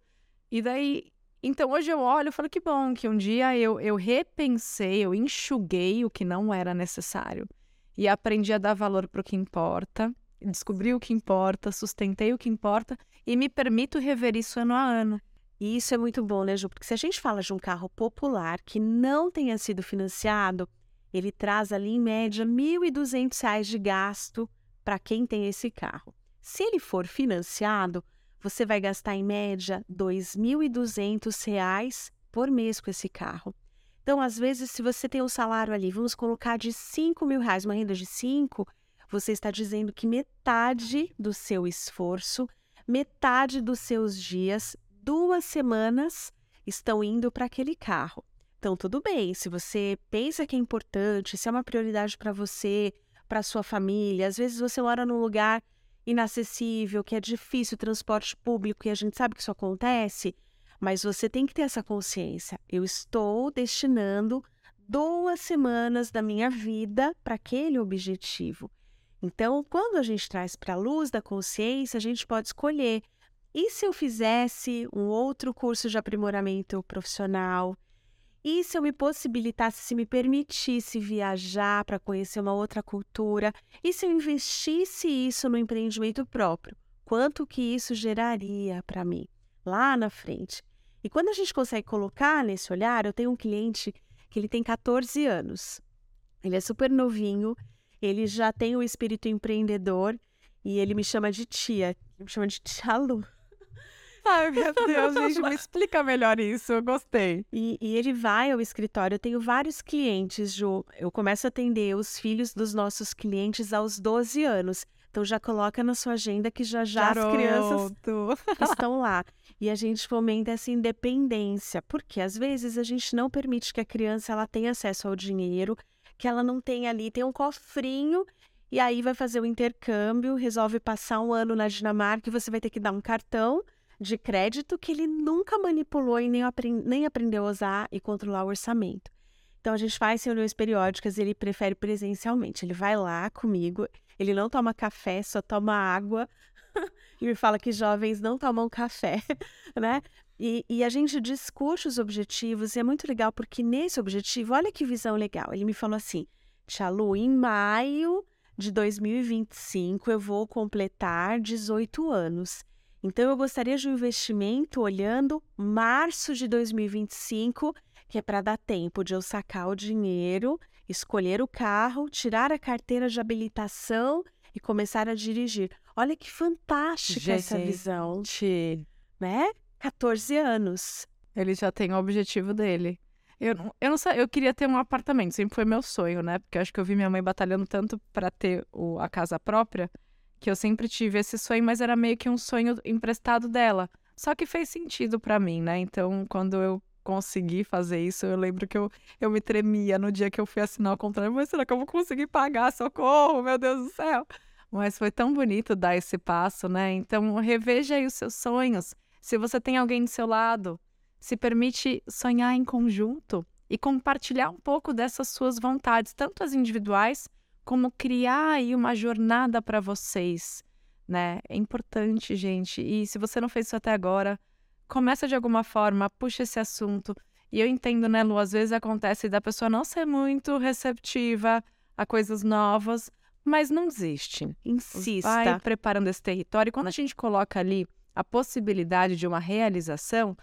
E daí. Então hoje eu olho e falo que bom que um dia eu, eu repensei, eu enxuguei o que não era necessário e aprendi a dar valor para o que importa, descobri o que importa, sustentei o que importa e me permito rever isso ano a ano. E isso é muito bom, né, Ju? Porque se a gente fala de um carro popular que não tenha sido financiado, ele traz ali em média R$ 1.200 de gasto para quem tem esse carro. Se ele for financiado, você vai gastar em média R$ 2.200 por mês com esse carro. Então, às vezes, se você tem um salário ali, vamos colocar de 5 mil reais, uma renda de 5, você está dizendo que metade do seu esforço, metade dos seus dias, duas semanas, estão indo para aquele carro. Então, tudo bem, se você pensa que é importante, se é uma prioridade para você, para sua família, às vezes você mora num lugar inacessível, que é difícil transporte público e a gente sabe que isso acontece, mas você tem que ter essa consciência. Eu estou destinando duas semanas da minha vida para aquele objetivo. Então, quando a gente traz para a luz da consciência, a gente pode escolher. E se eu fizesse um outro curso de aprimoramento profissional? E se eu me possibilitasse, se me permitisse viajar para conhecer uma outra cultura? E se eu investisse isso no empreendimento próprio? Quanto que isso geraria para mim lá na frente? E quando a gente consegue colocar nesse olhar, eu tenho um cliente que ele tem 14 anos. Ele é super novinho, ele já tem o espírito empreendedor e ele me chama de tia, ele me chama de tia Lu. Ai, meu [laughs] Deus, gente, me explica melhor isso, eu gostei. E, e, ele vai ao escritório, eu tenho vários clientes, Ju. Eu começo a atender os filhos dos nossos clientes aos 12 anos. Então já coloca na sua agenda que já já Garoto. as crianças [laughs] estão lá. E a gente fomenta essa independência, porque às vezes a gente não permite que a criança ela tenha acesso ao dinheiro, que ela não tenha ali, tem um cofrinho e aí vai fazer o intercâmbio, resolve passar um ano na Dinamarca e você vai ter que dar um cartão de crédito que ele nunca manipulou e nem, aprend nem aprendeu a usar e controlar o orçamento. Então a gente faz reuniões periódicas e ele prefere presencialmente. Ele vai lá comigo, ele não toma café, só toma água. [laughs] e me fala que jovens não tomam café, [laughs] né? E, e, a gente discute os objetivos e é muito legal porque nesse objetivo, olha que visão legal. Ele me falou assim: Tia Lu, em maio de 2025 eu vou completar 18 anos. Então eu gostaria de um investimento olhando março de 2025, que é para dar tempo de eu sacar o dinheiro, escolher o carro, tirar a carteira de habilitação e começar a dirigir. Olha que fantástica Gente, essa visão. Né? 14 anos. Ele já tem o objetivo dele. Eu, eu não sei, eu queria ter um apartamento, sempre foi meu sonho, né? Porque eu acho que eu vi minha mãe batalhando tanto para ter o, a casa própria, que eu sempre tive esse sonho, mas era meio que um sonho emprestado dela. Só que fez sentido para mim, né? Então, quando eu consegui fazer isso, eu lembro que eu, eu me tremia no dia que eu fui assinar o contrato. Mas será que eu vou conseguir pagar? Socorro, meu Deus do céu! Mas foi tão bonito dar esse passo, né? Então, reveja aí os seus sonhos. Se você tem alguém do seu lado, se permite sonhar em conjunto e compartilhar um pouco dessas suas vontades, tanto as individuais como criar aí uma jornada para vocês, né? É importante, gente. E se você não fez isso até agora, começa de alguma forma, puxa esse assunto. E eu entendo, né, Lu, às vezes acontece da pessoa não ser muito receptiva a coisas novas, mas não desiste. Insista. Vai preparando esse território. E quando a gente coloca ali a possibilidade de uma realização,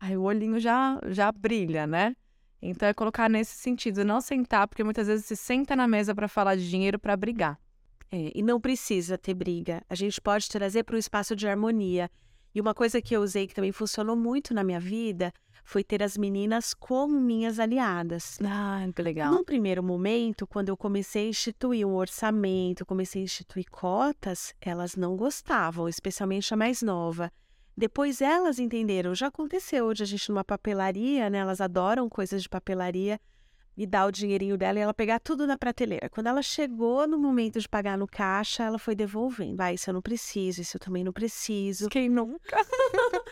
aí o olhinho já, já brilha, né? Então é colocar nesse sentido, não sentar, porque muitas vezes se senta na mesa para falar de dinheiro para brigar. É, e não precisa ter briga. A gente pode trazer para um espaço de harmonia. E uma coisa que eu usei que também funcionou muito na minha vida foi ter as meninas como minhas aliadas. Ah, que legal. Num primeiro momento, quando eu comecei a instituir um orçamento, comecei a instituir cotas, elas não gostavam, especialmente a mais nova. Depois elas entenderam, já aconteceu de a gente numa papelaria, né? Elas adoram coisas de papelaria e dar o dinheirinho dela e ela pegar tudo na prateleira. Quando ela chegou no momento de pagar no caixa, ela foi devolvendo. Ah, isso eu não preciso, isso eu também não preciso. Quem nunca? [laughs]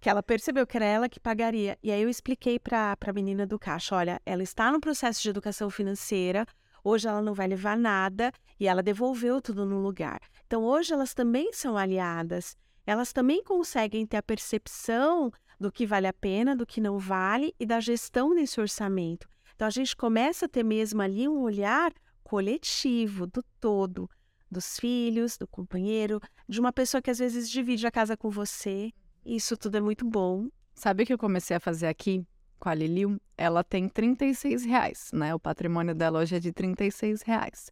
que ela percebeu que era ela que pagaria. E aí eu expliquei para a menina do caixa: olha, ela está no processo de educação financeira, hoje ela não vai levar nada e ela devolveu tudo no lugar. Então hoje elas também são aliadas elas também conseguem ter a percepção do que vale a pena, do que não vale e da gestão desse orçamento. Então a gente começa a ter mesmo ali um olhar coletivo do todo, dos filhos, do companheiro, de uma pessoa que às vezes divide a casa com você. Isso tudo é muito bom. Sabe o que eu comecei a fazer aqui com a Liliu? Ela tem 36 reais, né? O patrimônio dela hoje é de 36 reais.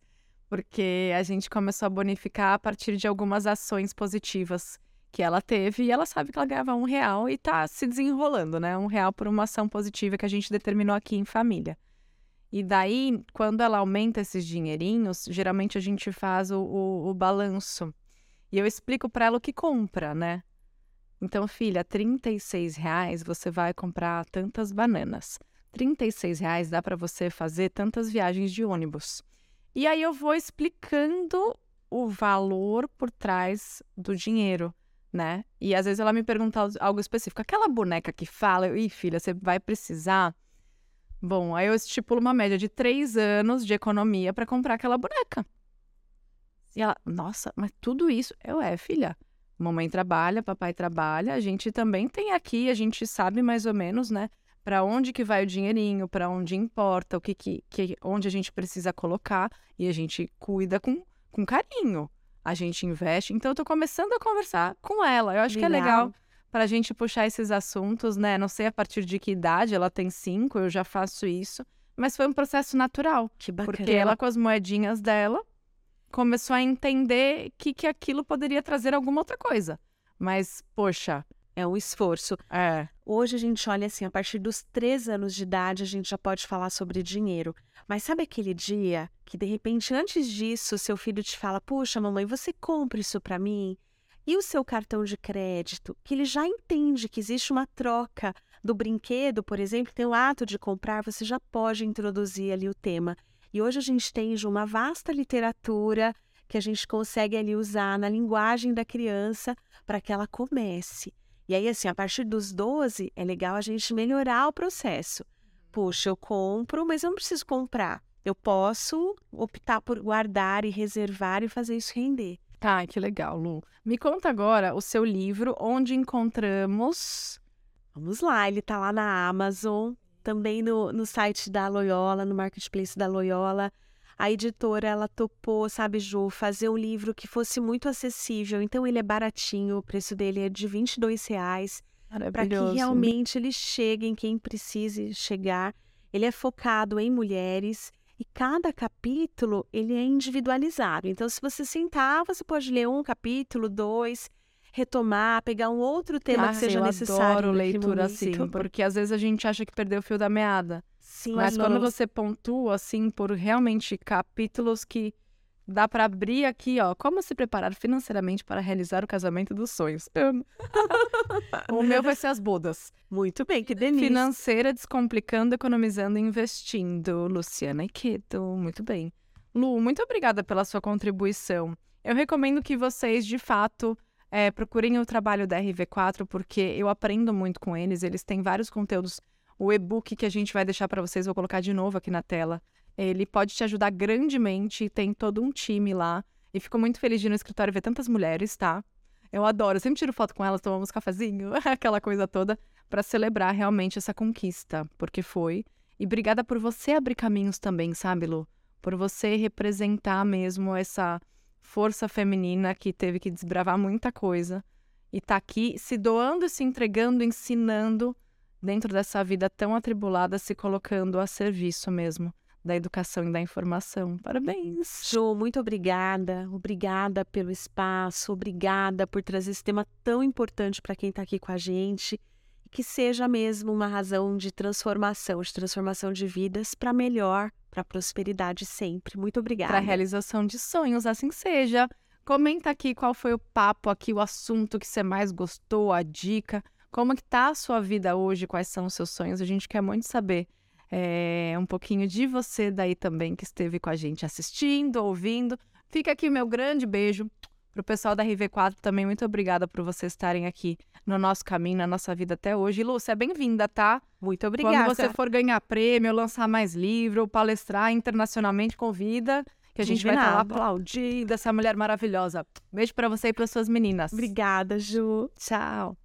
Porque a gente começou a bonificar a partir de algumas ações positivas que ela teve e ela sabe que ela ganhava um real e tá se desenrolando, né? Um real por uma ação positiva que a gente determinou aqui em família. E daí, quando ela aumenta esses dinheirinhos, geralmente a gente faz o, o, o balanço. E eu explico para ela o que compra, né? Então, filha, 36 reais você vai comprar tantas bananas. 36 reais dá para você fazer tantas viagens de ônibus. E aí eu vou explicando o valor por trás do dinheiro né? E às vezes ela me pergunta algo específico. Aquela boneca que fala, ih, filha, você vai precisar. Bom, aí eu estipulo uma média de três anos de economia para comprar aquela boneca. E ela, nossa, mas tudo isso. Eu, é, filha. Mamãe trabalha, papai trabalha, a gente também tem aqui, a gente sabe mais ou menos, né? Para onde que vai o dinheirinho, para onde importa, o que, que, que onde a gente precisa colocar e a gente cuida com, com carinho a gente investe. Então, eu tô começando a conversar com ela. Eu acho legal. que é legal para a gente puxar esses assuntos, né? Não sei a partir de que idade, ela tem cinco, eu já faço isso. Mas foi um processo natural. Que bacana. Porque ela, com as moedinhas dela, começou a entender que, que aquilo poderia trazer alguma outra coisa. Mas, poxa, é um esforço. É. Hoje a gente olha assim, a partir dos três anos de idade, a gente já pode falar sobre dinheiro. Mas sabe aquele dia que, de repente, antes disso, seu filho te fala: Puxa, mamãe, você compra isso para mim? E o seu cartão de crédito, que ele já entende que existe uma troca do brinquedo, por exemplo, tem o ato de comprar, você já pode introduzir ali o tema. E hoje a gente tem uma vasta literatura que a gente consegue ali usar na linguagem da criança para que ela comece. E aí, assim, a partir dos 12, é legal a gente melhorar o processo. Puxa, eu compro, mas eu não preciso comprar. Eu posso optar por guardar e reservar e fazer isso render. Tá, que legal, Lu. Me conta agora o seu livro, onde encontramos. Vamos lá, ele tá lá na Amazon, também no, no site da Loyola, no marketplace da Loyola. A editora, ela topou, sabe, Ju, fazer um livro que fosse muito acessível. Então, ele é baratinho, o preço dele é de 22 reais. Para que realmente ele chegue em quem precise chegar. Ele é focado em mulheres e cada capítulo ele é individualizado. Então, se você sentar, você pode ler um capítulo, dois, retomar, pegar um outro tema ah, que seja eu necessário. Adoro leitura assim, porque às vezes a gente acha que perdeu o fio da meada. Sim, mas quando você pontua assim por realmente capítulos que dá para abrir aqui, ó, como se preparar financeiramente para realizar o casamento dos sonhos. [laughs] o meu vai ser as bodas. Muito bem, que delícia. Financeira, descomplicando, economizando e investindo. Luciana Iqueto, muito bem. Lu, muito obrigada pela sua contribuição. Eu recomendo que vocês, de fato, é, procurem o trabalho da RV4, porque eu aprendo muito com eles. Eles têm vários conteúdos. O e-book que a gente vai deixar para vocês, vou colocar de novo aqui na tela. Ele pode te ajudar grandemente. Tem todo um time lá. E fico muito feliz de ir no escritório ver tantas mulheres, tá? Eu adoro. Eu sempre tiro foto com elas, tomamos cafezinho, [laughs] aquela coisa toda para celebrar realmente essa conquista, porque foi. E obrigada por você abrir caminhos também, sabe, Lu? Por você representar mesmo essa força feminina que teve que desbravar muita coisa e tá aqui se doando se entregando, ensinando dentro dessa vida tão atribulada, se colocando a serviço mesmo da educação e da informação. Parabéns. Jo, muito obrigada. Obrigada pelo espaço, obrigada por trazer esse tema tão importante para quem está aqui com a gente que seja mesmo uma razão de transformação, de transformação de vidas para melhor, para prosperidade sempre. Muito obrigada. Para realização de sonhos, assim seja. Comenta aqui qual foi o papo aqui, o assunto que você mais gostou, a dica. Como que tá a sua vida hoje? Quais são os seus sonhos? A gente quer muito saber é, um pouquinho de você daí também que esteve com a gente assistindo, ouvindo. Fica aqui meu grande beijo. Para o pessoal da RV4 também, muito obrigada por vocês estarem aqui no nosso caminho, na nossa vida até hoje. E, Lúcia, é bem-vinda, tá? Muito obrigada. Quando você for ganhar prêmio, lançar mais livro, palestrar internacionalmente, convida que a gente vai estar tá lá aplaudindo essa mulher maravilhosa. Beijo para você e para suas meninas. Obrigada, Ju. Tchau.